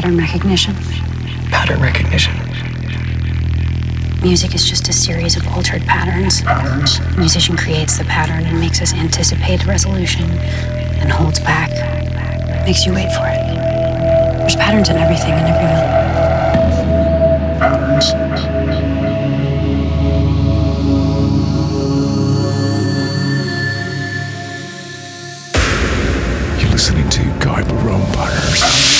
pattern recognition? Pattern recognition. Music is just a series of altered patterns. The musician creates the pattern and makes us anticipate resolution and holds back, makes you wait for it. There's patterns in everything and everyone. Patterns. listening to Guy Barone.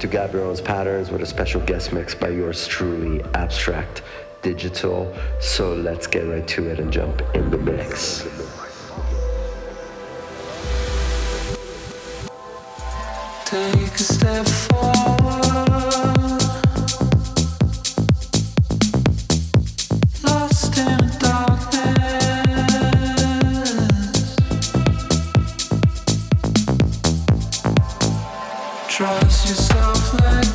To Gabrion's Patterns with a special guest mix by yours truly, Abstract Digital. So let's get right to it and jump in the mix. Take a step forward. Trust yourself like